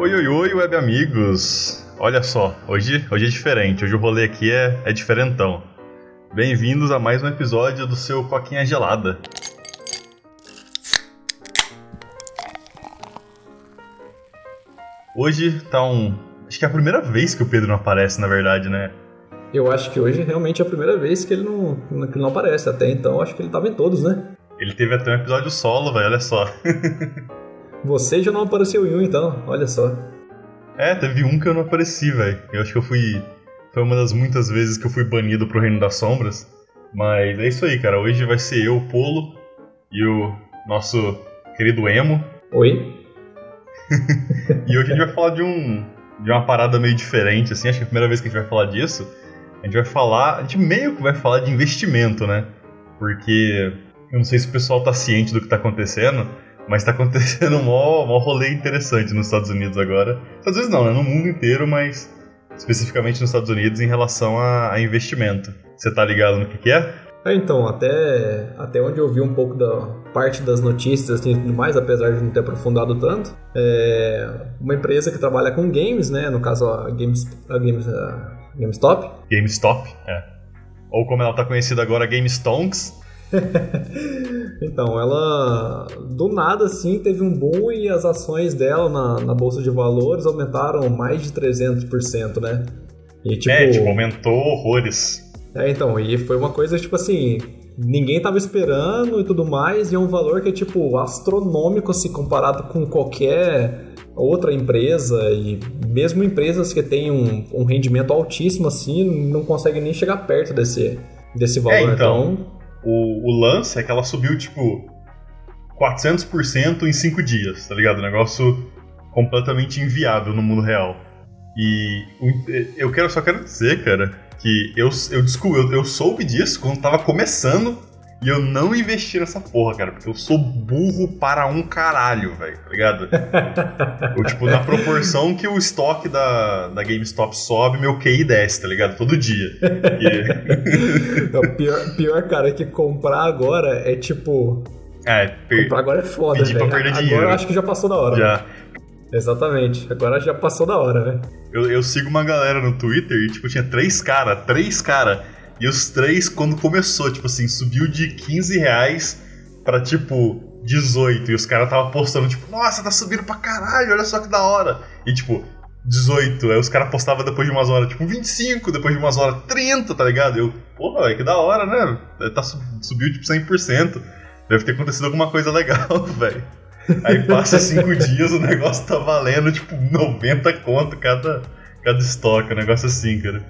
Oi, oi, oi, web amigos! Olha só, hoje, hoje é diferente, hoje o rolê aqui é, é diferentão. Bem-vindos a mais um episódio do seu Coquinha Gelada. Hoje tá um. Acho que é a primeira vez que o Pedro não aparece, na verdade, né? Eu acho que hoje realmente é a primeira vez que ele não, que ele não aparece. Até então, acho que ele tava em todos, né? Ele teve até um episódio solo, velho, olha só. Você já não apareceu em um, então, olha só. É, teve um que eu não apareci, velho. Eu acho que eu fui. Foi uma das muitas vezes que eu fui banido pro Reino das Sombras. Mas é isso aí, cara. Hoje vai ser eu, o Polo, e o nosso querido Emo. Oi? e hoje a gente vai falar de um. de uma parada meio diferente, assim. Acho que é a primeira vez que a gente vai falar disso. A gente vai falar. A gente meio que vai falar de investimento, né? Porque. Eu não sei se o pessoal tá ciente do que tá acontecendo. Mas tá acontecendo um maior rolê interessante nos Estados Unidos agora. Estados Unidos não, né? No mundo inteiro, mas especificamente nos Estados Unidos em relação a, a investimento. Você tá ligado no que, que é? É, então, até, até onde eu vi um pouco da parte das notícias e tudo mais, apesar de não ter aprofundado tanto, é uma empresa que trabalha com games, né? No caso, a, Games, a, Games, a GameStop. GameStop, é. Ou como ela tá conhecida agora, GameStonks. então, ela do nada assim teve um boom e as ações dela na, na bolsa de valores aumentaram mais de 300%, né? E, tipo, é, tipo, aumentou horrores. É, então, e foi uma coisa tipo assim, ninguém tava esperando e tudo mais, e é um valor que é tipo astronômico se assim, comparado com qualquer outra empresa e mesmo empresas que têm um, um rendimento altíssimo assim, não conseguem nem chegar perto desse, desse valor. É, então, então o, o lance é que ela subiu, tipo, 400% em 5 dias, tá ligado? Um negócio completamente inviável no mundo real. E eu quero, só quero dizer, cara, que eu, eu, desculpa, eu, eu soube disso quando tava começando e eu não investi nessa porra, cara, porque eu sou burro para um caralho, velho, tá ligado? eu, tipo, na proporção que o estoque da, da GameStop sobe, meu QI desce, tá ligado? Todo dia. E... não, pior, pior, cara, é que comprar agora é tipo. É, per... comprar agora é foda, velho. Agora eu acho que já passou da hora. Já. Exatamente, agora já passou da hora, velho. Eu, eu sigo uma galera no Twitter e, tipo, tinha três caras, três caras e os três, quando começou, tipo assim, subiu de 15 reais pra tipo 18. E os caras tava postando, tipo, nossa, tá subindo pra caralho, olha só que da hora. E tipo, 18. Aí os caras postavam depois de umas horas, tipo, 25, depois de umas horas, 30, tá ligado? Eu, porra, véio, que da hora, né? Tá, subiu tipo 100%. Deve ter acontecido alguma coisa legal, velho. Aí passa 5 dias, o negócio tá valendo, tipo, 90 conto cada, cada estoque, um negócio assim, cara.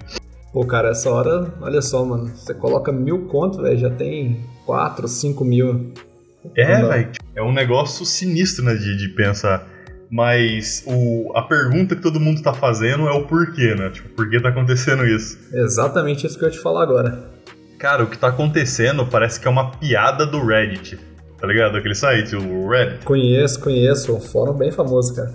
Pô, cara, essa hora, olha só, mano. Você coloca mil conto, velho, já tem quatro, cinco mil. É, velho. É um negócio sinistro, né, de, de pensar. Mas o, a pergunta que todo mundo tá fazendo é o porquê, né? Tipo, por que tá acontecendo isso? Exatamente isso que eu ia te falar agora. Cara, o que tá acontecendo parece que é uma piada do Reddit. Tá ligado? Aquele site, o Reddit. Conheço, conheço. Um fórum bem famoso, cara.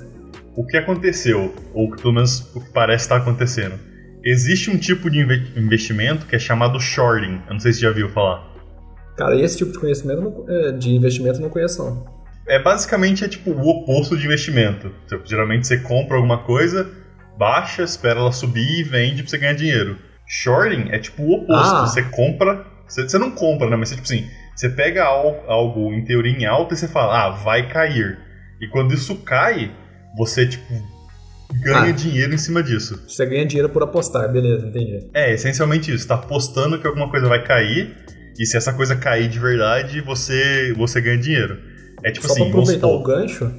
O que aconteceu? Ou pelo menos o que parece estar tá acontecendo Existe um tipo de investimento que é chamado shorting. Eu não sei se já viu falar. Cara, esse tipo de conhecimento é, de investimento eu não conheço não. É basicamente é tipo o oposto de investimento. Geralmente você compra alguma coisa, baixa, espera ela subir e vende pra você ganhar dinheiro. Shorting é tipo o oposto. Ah. Você compra. Você, você, não compra, né? Mas você, tipo assim, você pega algo, algo em teoria em alta e você fala, ah, vai cair. E quando isso cai, você, tipo, ganha ah, dinheiro em cima disso. Você ganha dinheiro por apostar, beleza, entendi. É, essencialmente isso. Tá apostando que alguma coisa vai cair, e se essa coisa cair de verdade, você, você ganha dinheiro. É tipo Só assim. Pra aproveitar o gancho,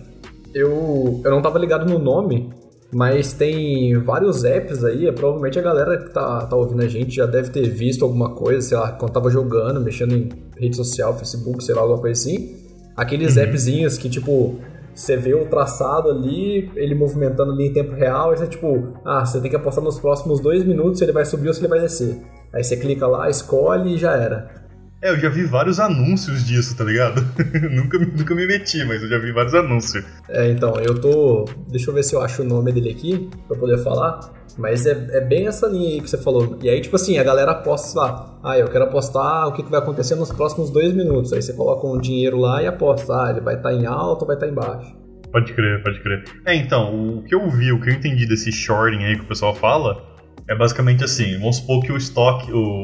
eu, eu não tava ligado no nome, mas tem vários apps aí, é, provavelmente a galera que tá, tá ouvindo a gente já deve ter visto alguma coisa, sei lá, quando tava jogando, mexendo em rede social, Facebook, sei lá, alguma coisa assim. Aqueles uhum. appzinhos que, tipo, você vê o traçado ali, ele movimentando ali em tempo real, e você tipo, ah, você tem que apostar nos próximos dois minutos se ele vai subir ou se ele vai descer. Aí você clica lá, escolhe e já era. É, eu já vi vários anúncios disso, tá ligado? nunca, nunca me meti, mas eu já vi vários anúncios. É, então, eu tô. Deixa eu ver se eu acho o nome dele aqui, pra poder falar. Mas é, é bem essa linha aí que você falou. E aí, tipo assim, a galera aposta lá. Ah, eu quero apostar o que, que vai acontecer nos próximos dois minutos. Aí você coloca um dinheiro lá e aposta. Ah, ele vai estar tá em alta ou vai estar tá em baixo. Pode crer, pode crer. É, então, o que eu vi, o que eu entendi desse shorting aí que o pessoal fala, é basicamente assim, vamos supor que o estoque, o,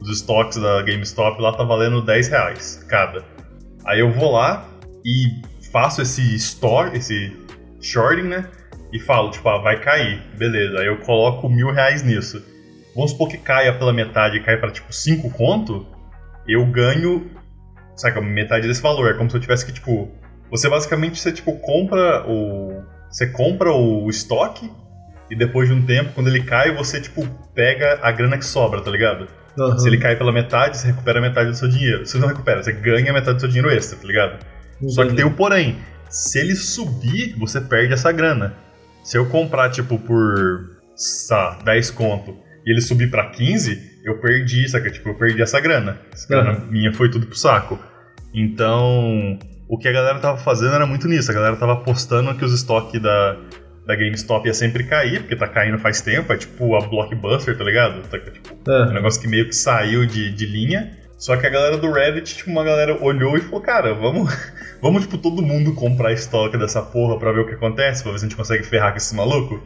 os estoques da GameStop lá tá valendo 10 reais cada. Aí eu vou lá e faço esse store, esse shorting, né? E falo, tipo, ah, vai cair, beleza. Aí eu coloco mil reais nisso. Vamos supor que caia pela metade e caia para tipo 5 conto, eu ganho, saca, metade desse valor. É como se eu tivesse que, tipo, você basicamente, você tipo, compra o. Você compra o estoque e depois de um tempo, quando ele cai, você, tipo, pega a grana que sobra, tá ligado? Uhum. Se ele cai pela metade, você recupera metade do seu dinheiro. Você não recupera, você ganha metade do seu dinheiro extra, tá ligado? Entendi. Só que tem o porém. Se ele subir, você perde essa grana. Se eu comprar, tipo, por tá, 10 conto e ele subir para 15, eu perdi, saca? Tipo, eu perdi essa grana. Essa grana uhum. minha foi tudo pro saco. Então, o que a galera tava fazendo era muito nisso. A galera tava apostando que os estoques da, da GameStop ia sempre cair, porque tá caindo faz tempo. É tipo a Blockbuster, tá ligado? Tá, tipo, é. um negócio que meio que saiu de, de linha. Só que a galera do Reddit, tipo, uma galera olhou e falou, cara, vamos, vamos tipo, todo mundo comprar estoque dessa porra pra ver o que acontece, pra ver se a gente consegue ferrar com esse maluco.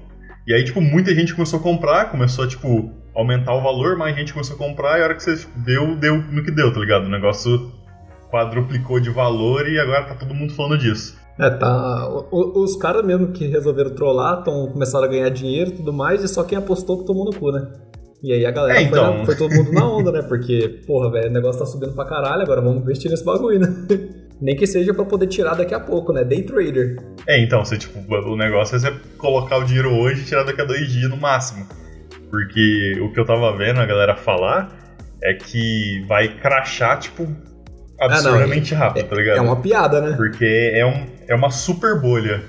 E aí, tipo, muita gente começou a comprar, começou a, tipo, aumentar o valor, mais gente começou a comprar, e a hora que você tipo, deu, deu no que deu, tá ligado? O negócio quadruplicou de valor e agora tá todo mundo falando disso. É, tá. O, os caras mesmo que resolveram trollar tão, começaram a ganhar dinheiro e tudo mais, e só quem apostou que tomou no cu, né? E aí a galera é, então... foi, foi, todo mundo na onda, né? Porque, porra, velho, o negócio tá subindo pra caralho, agora vamos investir nesse bagulho, né? Nem que seja para poder tirar daqui a pouco, né? Day trader. É, então, você, tipo, o negócio é você colocar o dinheiro hoje e tirar daqui a dois dias no máximo. Porque o que eu tava vendo a galera falar é que vai crachar, tipo, absurdamente ah, não, é, rápido, tá ligado? É uma piada, né? Porque é, um, é uma super bolha.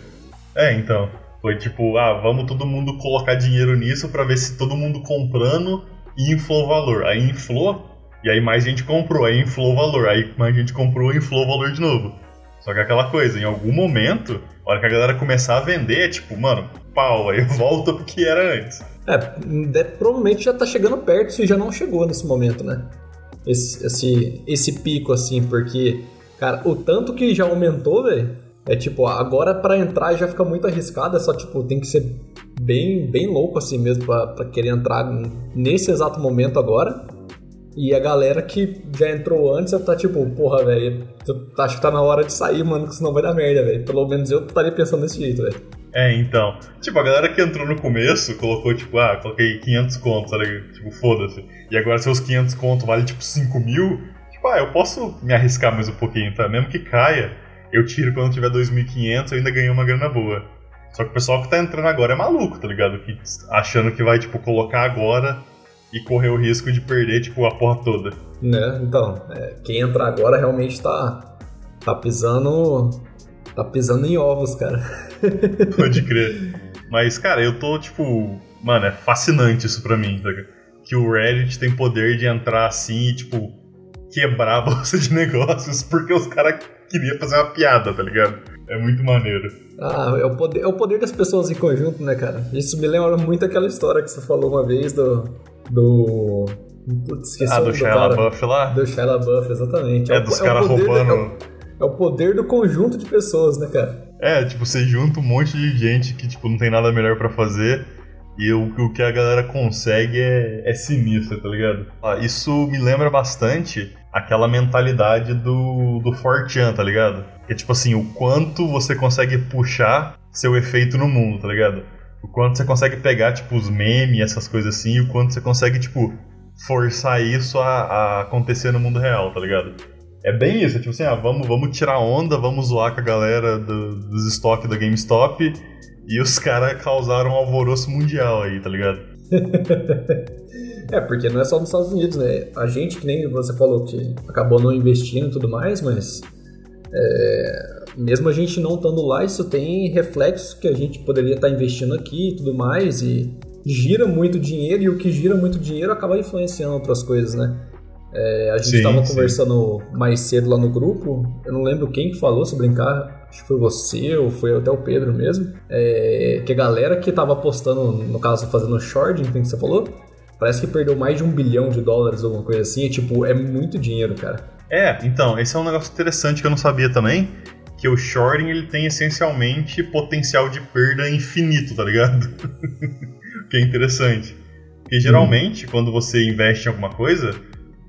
É, então. Foi tipo, ah, vamos todo mundo colocar dinheiro nisso para ver se todo mundo comprando inflou o valor. Aí inflou, e aí mais gente comprou, aí inflou o valor. Aí mais gente comprou inflou o valor de novo. Só que é aquela coisa, em algum momento, a hora que a galera começar a vender, é tipo, mano, pau, aí volta pro que era antes. É, provavelmente já tá chegando perto se já não chegou nesse momento, né? esse, esse, esse pico, assim, porque, cara, o tanto que já aumentou, velho, é tipo, agora para entrar já fica muito arriscado, é só, tipo, tem que ser bem, bem louco assim mesmo para querer entrar nesse exato momento agora. E a galera que já entrou antes já tá tipo, porra, velho, acho que tá na hora de sair, mano, que senão vai dar merda, velho. Pelo menos eu estaria pensando desse jeito, velho. É, então. Tipo, a galera que entrou no começo colocou, tipo, ah, coloquei 500 contos, sabe? Tipo, foda-se. E agora seus 500 contos vale, tipo, 5 mil. Tipo, ah, eu posso me arriscar mais um pouquinho, tá? Mesmo que caia, eu tiro quando tiver 2.500 eu ainda ganhei uma grana boa. Só que o pessoal que tá entrando agora é maluco, tá ligado? Que, achando que vai, tipo, colocar agora e correr o risco de perder, tipo, a porra toda. Né, então, é, quem entrar agora realmente tá, tá pisando Tá pisando em ovos, cara. Pode crer. Mas, cara, eu tô, tipo. Mano, é fascinante isso pra mim, tá? Que o Reddit tem poder de entrar assim e, tipo, quebrar a bolsa de negócios porque os caras queriam fazer uma piada, tá ligado? É muito maneiro. Ah, é o, poder, é o poder das pessoas em conjunto, né, cara? Isso me lembra muito aquela história que você falou uma vez do. do. Putz, esqueci ah, do Shia LaBeouf lá? Do Shia LaBeouf, exatamente. É, é dos caras roubando. É é o poder do conjunto de pessoas, né, cara? É, tipo, você junta um monte de gente que, tipo, não tem nada melhor para fazer e o, o, que a galera consegue é, é sinistro, tá ligado? Ah, isso me lembra bastante aquela mentalidade do, do Fortean, tá ligado? Que é tipo assim, o quanto você consegue puxar seu efeito no mundo, tá ligado? O quanto você consegue pegar, tipo, os memes, essas coisas assim, e o quanto você consegue, tipo, forçar isso a, a acontecer no mundo real, tá ligado? É bem isso, é tipo assim, ah, vamos, vamos tirar onda, vamos zoar com a galera do, dos estoques da GameStop e os caras causaram um alvoroço mundial aí, tá ligado? é, porque não é só nos Estados Unidos, né? A gente, que nem você falou, que acabou não investindo e tudo mais, mas é, mesmo a gente não estando lá, isso tem reflexos que a gente poderia estar investindo aqui e tudo mais, e gira muito dinheiro, e o que gira muito dinheiro acaba influenciando outras coisas, né? É, a gente estava conversando mais cedo lá no grupo, eu não lembro quem que falou sobre brincar, acho que foi você ou foi até o Pedro mesmo, é, que a galera que estava apostando, no caso fazendo shorting, que você falou, parece que perdeu mais de um bilhão de dólares, alguma coisa assim, e, tipo, é muito dinheiro, cara. É, então, esse é um negócio interessante que eu não sabia também, que o shorting ele tem essencialmente potencial de perda infinito, tá ligado? o que é interessante. Porque geralmente, hum. quando você investe em alguma coisa,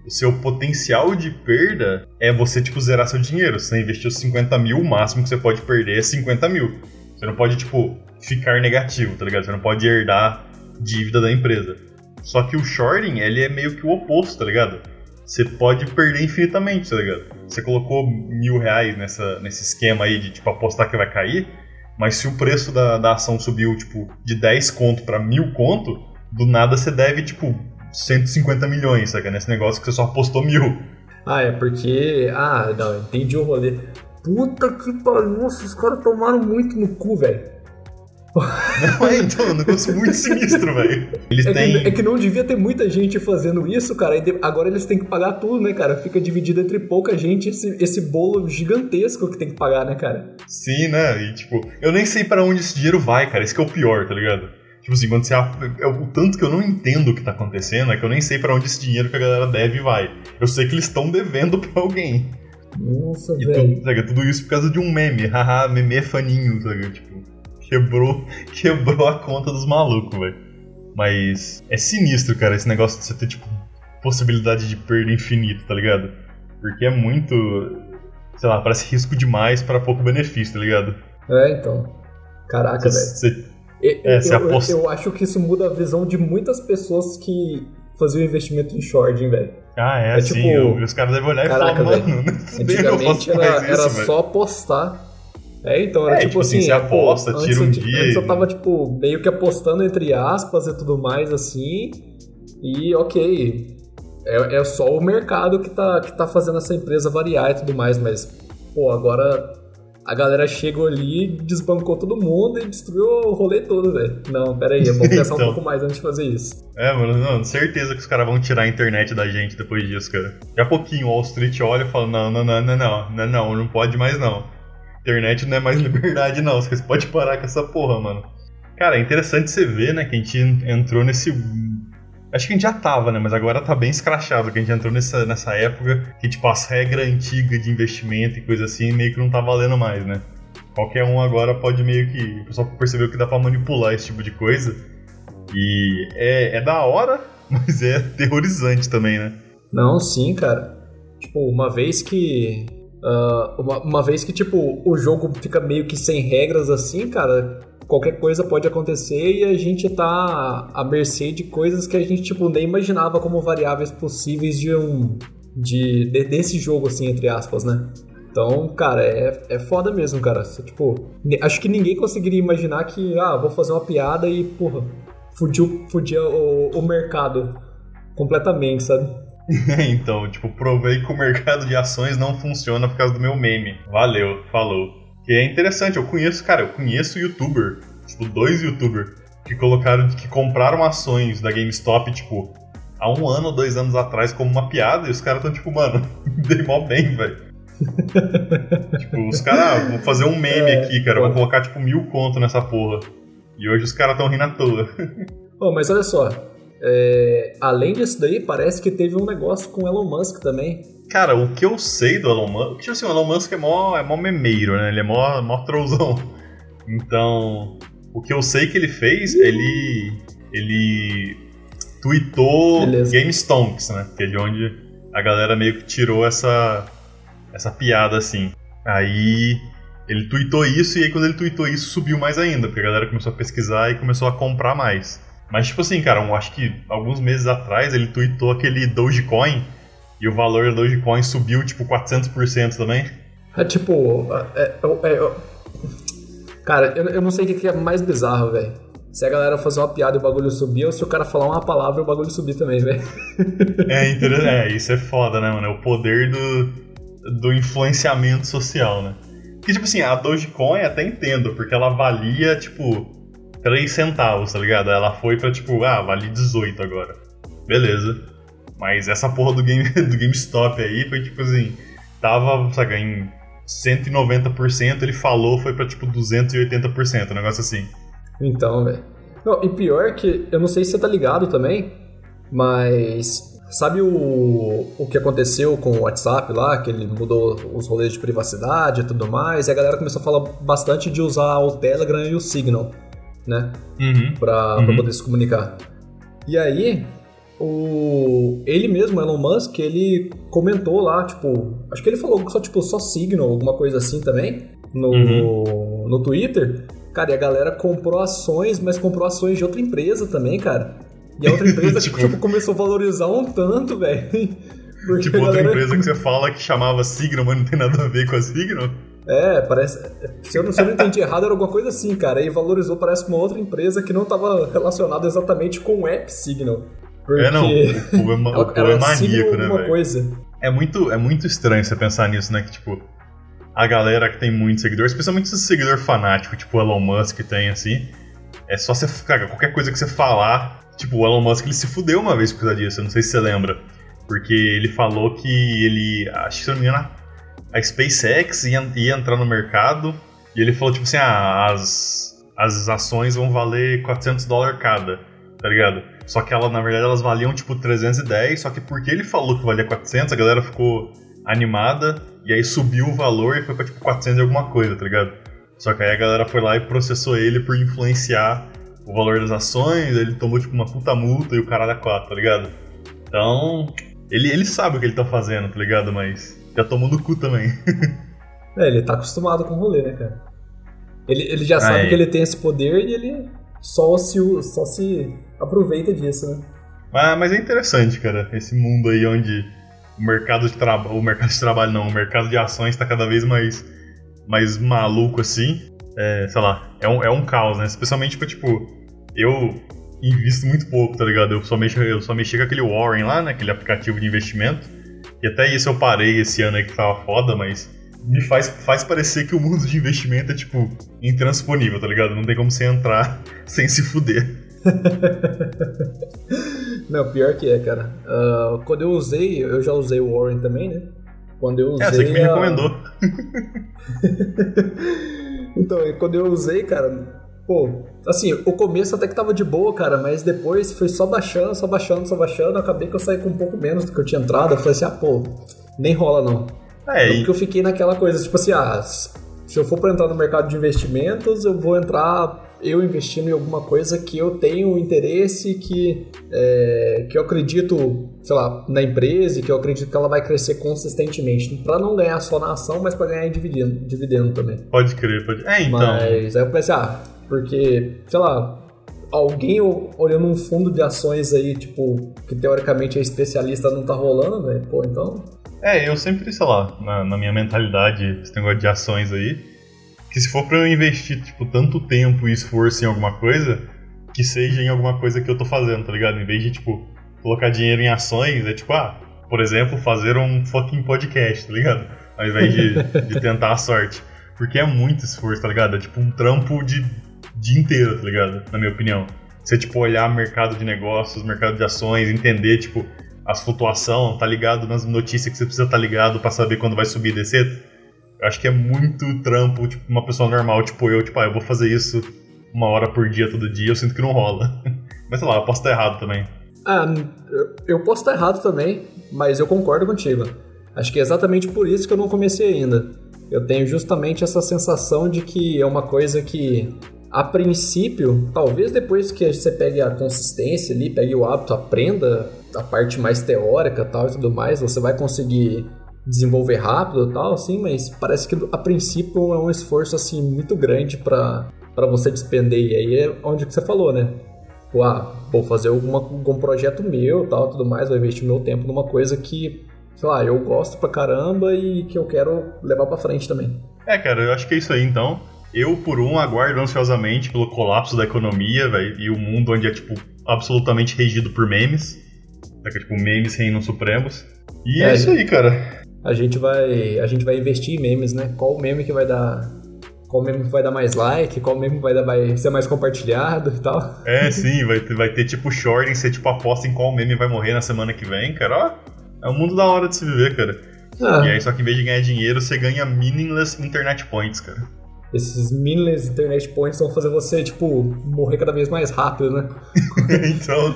o seu potencial de perda é você, tipo, zerar seu dinheiro. Você investiu 50 mil, o máximo que você pode perder é 50 mil. Você não pode, tipo, ficar negativo, tá ligado? Você não pode herdar dívida da empresa. Só que o shorting, ele é meio que o oposto, tá ligado? Você pode perder infinitamente, tá ligado? Você colocou mil reais nessa, nesse esquema aí de, tipo, apostar que vai cair, mas se o preço da, da ação subiu, tipo, de 10 conto para mil conto, do nada você deve, tipo, 150 milhões, sabe? Nesse negócio que você só apostou mil. Ah, é porque. Ah, não, entendi o rolê. Puta que pariu, nossa, os caras tomaram muito no cu, velho. Não, é, então, um negócio muito sinistro, velho. Eles é, têm... que, é que não devia ter muita gente fazendo isso, cara. Agora eles têm que pagar tudo, né, cara? Fica dividido entre pouca gente esse, esse bolo gigantesco que tem que pagar, né, cara? Sim, né? E, tipo, eu nem sei para onde esse dinheiro vai, cara. Isso que é o pior, tá ligado? Tipo assim, quando você. É o tanto que eu não entendo o que tá acontecendo é que eu nem sei para onde esse dinheiro que a galera deve vai. Eu sei que eles estão devendo pra alguém. Nossa, velho. Tudo, tudo isso por causa de um meme. Haha, meme é faninho, sabe? Tipo, quebrou, quebrou a conta dos malucos, velho. Mas é sinistro, cara, esse negócio de você ter, tipo, possibilidade de perda infinita, tá ligado? Porque é muito. Sei lá, parece risco demais para pouco benefício, tá ligado? É, então. Caraca, velho. É, eu, eu, eu, acho que isso muda a visão de muitas pessoas que faziam investimento em shorting, velho. Ah, é, é assim. Tipo, os caras devem olhar caraca, e falar, mano, antigamente era, era só apostar. É, então era é, tipo, tipo assim. Você aposta, pô, tira um antes, dia. Antes eu tava, tipo, meio que apostando entre aspas e tudo mais, assim. E ok. É, é só o mercado que tá, que tá fazendo essa empresa variar e tudo mais, mas, pô, agora a galera chegou ali, desbancou todo mundo e destruiu o rolê todo, velho. Não, pera aí, vamos pensar então. um pouco mais antes de fazer isso. É, mano, não, certeza que os caras vão tirar a internet da gente depois disso, cara. Daqui a pouquinho o Wall Street olha e fala: não, não, não, não, não, não, não, não pode mais não. Internet não é mais liberdade, não. Vocês podem parar com essa porra, mano. Cara, é interessante você ver, né, que a gente entrou nesse Acho que a gente já tava, né? Mas agora tá bem escrachado, que a gente entrou nessa, nessa época que, tipo, as regras antigas de investimento e coisa assim meio que não tá valendo mais, né? Qualquer um agora pode meio que. O pessoal percebeu que dá pra manipular esse tipo de coisa. E é, é da hora, mas é aterrorizante também, né? Não, sim, cara. Tipo, uma vez que. Uh, uma, uma vez que, tipo, o jogo fica meio que sem regras assim, cara, qualquer coisa pode acontecer e a gente tá à mercê de coisas que a gente tipo nem imaginava como variáveis possíveis de um de, de desse jogo assim entre aspas, né? Então, cara, é, é foda mesmo, cara. Tipo, acho que ninguém conseguiria imaginar que, ah, vou fazer uma piada e, porra, fudiu, fudia o, o mercado completamente, sabe? então, tipo, provei que o mercado de ações não funciona por causa do meu meme. Valeu, falou. Que é interessante, eu conheço, cara, eu conheço youtuber, tipo, dois youtubers que colocaram, que compraram ações da GameStop, tipo, há um ano ou dois anos atrás como uma piada, e os caras tão tipo, mano, dei mó bem, velho. tipo, os caras, ah, vou fazer um meme é, aqui, cara, vou colocar tipo mil conto nessa porra. E hoje os caras tão rindo à toa. oh, mas olha só, é, além disso daí, parece que teve um negócio com o Elon Musk também. Cara, o que eu sei do Elon Musk. Tipo assim, o Elon Musk é mó, é mó memeiro, né? Ele é mó, mó trouzão. Então, o que eu sei que ele fez, ele. Ele. tweetou GameStonks, né? Que é de onde a galera meio que tirou essa. essa piada assim. Aí. Ele tweetou isso e aí quando ele tweetou isso subiu mais ainda, porque a galera começou a pesquisar e começou a comprar mais. Mas tipo assim, cara, eu acho que alguns meses atrás ele tweetou aquele Dogecoin e o valor do Dogecoin subiu tipo 400% também. É tipo. É, é, é, cara, eu, eu não sei o que é mais bizarro, velho. Se a galera fazer uma piada e o bagulho subir, ou se o cara falar uma palavra e o bagulho subir também, velho. É, é, isso é foda, né, mano? É o poder do, do influenciamento social, né? Que, tipo assim, a Dogecoin até entendo, porque ela valia, tipo, 3 centavos, tá ligado? Ela foi pra, tipo, ah, vale 18 agora. Beleza. Mas essa porra do, game, do GameStop aí foi tipo assim, tava, sabe, em 190%, ele falou, foi pra tipo 280%, um negócio assim. Então, velho. E pior que, eu não sei se você tá ligado também, mas Sabe o, o que aconteceu com o WhatsApp lá, que ele mudou os rolês de privacidade e tudo mais, e a galera começou a falar bastante de usar o Telegram e o Signal, né? Uhum. Pra, Uhum. poder se comunicar. E aí, o ele mesmo, Elon Musk, ele comentou lá, tipo, acho que ele falou só, tipo, só Signal, alguma coisa assim também, no, Uhum. no Twitter. Cara, e a galera comprou ações, mas comprou ações de outra empresa também, cara. E a outra empresa, Tipo- tipo, começou a valorizar um tanto, velho. Tipo, outra galera- empresa que você fala que chamava Signal, mas não tem nada a ver com a Signal. É, parece. Se eu, não, se eu não entendi errado, era alguma coisa assim, cara. E valorizou, parece, uma outra empresa que não estava relacionada exatamente com o App Signal. Porque É, não. O povo é, ma- o povo é maníaco, né, velho? coisa. É muito, é muito estranho você pensar nisso, né? Que, tipo, a galera que tem muito seguidor, especialmente esse seguidor fanático, tipo o Elon Musk que tem, assim, é só você. Cara, qualquer coisa que você falar. Tipo, o Elon Musk ele se fudeu uma vez por causa disso, eu não sei se você lembra. Porque ele falou que ele. Acho que se eu não me engano, a SpaceX ia, ia entrar no mercado e ele falou, tipo assim, ah, as, as ações vão valer 400 dólares cada, tá ligado? Só que ela, na verdade, elas valiam tipo 310, só que porque ele falou que valia 400, a galera ficou animada e aí subiu o valor e foi pra tipo 400 e alguma coisa, tá ligado? Só que aí a galera foi lá e processou ele por influenciar o valor das ações, ele tomou tipo uma puta multa e o caralho a quatro, tá ligado? Então, ele, ele sabe o que ele tá fazendo, tá ligado? Mas já tomou no cu também. É, ele tá acostumado com o rolê, né, cara? Ele, ele já sabe Aí. que ele tem esse poder e ele só se, só se aproveita disso, né? Mas, mas é interessante, cara, esse mundo aí onde o mercado de trabalho. O mercado de trabalho não, o mercado de ações tá cada vez mais, mais maluco assim. É, sei lá, é um, é um caos, né? Especialmente pra, tipo, eu invisto muito pouco, tá ligado? Eu só mexo, eu só mexi com aquele Warren lá, né? Aquele aplicativo de investimento. E até isso eu parei esse ano aí que tava foda, mas me faz, faz parecer que o mundo de investimento é, tipo, intransponível, tá ligado? Não tem como você entrar sem se fuder. Não, pior que é, cara. Ah, quando eu usei, eu já usei o Warren também, né? Quando eu usei. É, você que me a- recomendou. Então, quando eu usei, cara, pô, assim, o começo até que tava de boa, cara, mas depois foi só baixando, só baixando, só baixando. Acabei que eu saí com um pouco menos do que eu tinha entrado. Eu falei assim, ah, pô, nem rola não. É, Porque eu fiquei naquela coisa, tipo assim, ah, se eu for pra entrar no mercado de investimentos, eu vou entrar eu investindo em alguma coisa que eu tenho interesse, que, é, que eu acredito, sei lá, na empresa e que eu acredito que ela vai crescer consistentemente. Pra não ganhar só na ação, mas pra ganhar em dividendo, dividendo também. Pode crer, pode. É, então. Mas aí eu pensei, ah, porque, sei lá, alguém olhando um fundo de ações aí, tipo, que teoricamente é especialista, não tá rolando, velho, pô, então. É, eu sempre, sei lá, na, na minha mentalidade, esse negócio de ações aí, que se for pra eu investir, tipo, tanto tempo e esforço em alguma coisa, que seja em alguma coisa que eu tô fazendo, tá ligado? Em vez de, tipo, colocar dinheiro em ações, é tipo, ah, por exemplo, fazer um fucking podcast, tá ligado? Ao invés de, de tentar a sorte. Porque é muito esforço, tá ligado? É tipo um trampo de dia inteiro, tá ligado? Na minha opinião. Você, tipo, olhar mercado de negócios, mercado de ações, entender, tipo, as flutuações, tá ligado nas notícias que você precisa estar tá ligado pra saber quando vai subir e descer. Eu acho que é muito trampo, tipo, uma pessoa normal, tipo eu, tipo, ah, eu vou fazer isso uma hora por dia, todo dia, eu sinto que não rola. Mas sei lá, eu posso estar errado também. Ah, eu- posso estar errado também, mas eu concordo contigo. Acho que é exatamente por isso que eu não comecei ainda. Eu tenho justamente essa sensação de que é uma coisa que, a princípio, talvez depois que você pegue a consistência ali, pegue o hábito, aprenda a parte mais teórica tal e tudo mais, você vai conseguir desenvolver rápido tal, assim, mas parece que a princípio é um esforço assim muito grande para você despender. E aí é onde que você falou, né? Tipo, ah, vou fazer alguma, algum projeto meu tal, tudo mais, vou investir meu tempo numa coisa que, sei lá, eu gosto pra caramba e que eu quero levar pra frente também. É, cara, eu acho que é isso aí então. Eu, por um, aguardo ansiosamente pelo colapso da economia, velho, e o mundo onde é, tipo, absolutamente regido por memes. É que, tipo, memes reinam supremos. E é, É, isso aí, cara. A gente vai, a gente vai investir em memes, né? Qual meme que vai dar, qual meme que vai dar mais like, qual meme vai dar vai ser mais compartilhado e tal. É, sim, vai ter, vai ter tipo shorting, você tipo aposta em qual meme vai morrer na semana que vem, cara. Ó, é um mundo da hora de se viver, cara. Ah, E aí, só que em vez de ganhar dinheiro, você ganha meaningless internet points, cara. Esses meaningless internet points vão fazer você, tipo, morrer cada vez mais rápido, né? então,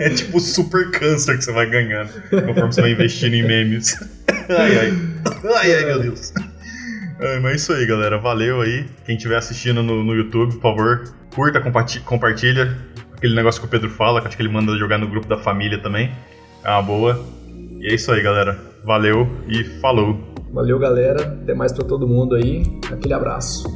é tipo super câncer que você vai ganhando conforme você vai investindo em memes. ai, ai. Ai, ai, meu Deus. Mas é isso aí, galera. Valeu aí. Quem estiver assistindo no, no YouTube, por favor, curta, compartilha. Aquele negócio que o Pedro fala, que acho que ele manda jogar no grupo da família também. É uma boa. E é isso aí, galera. Valeu e falou. Valeu, galera. Até mais para todo mundo aí. Aquele abraço.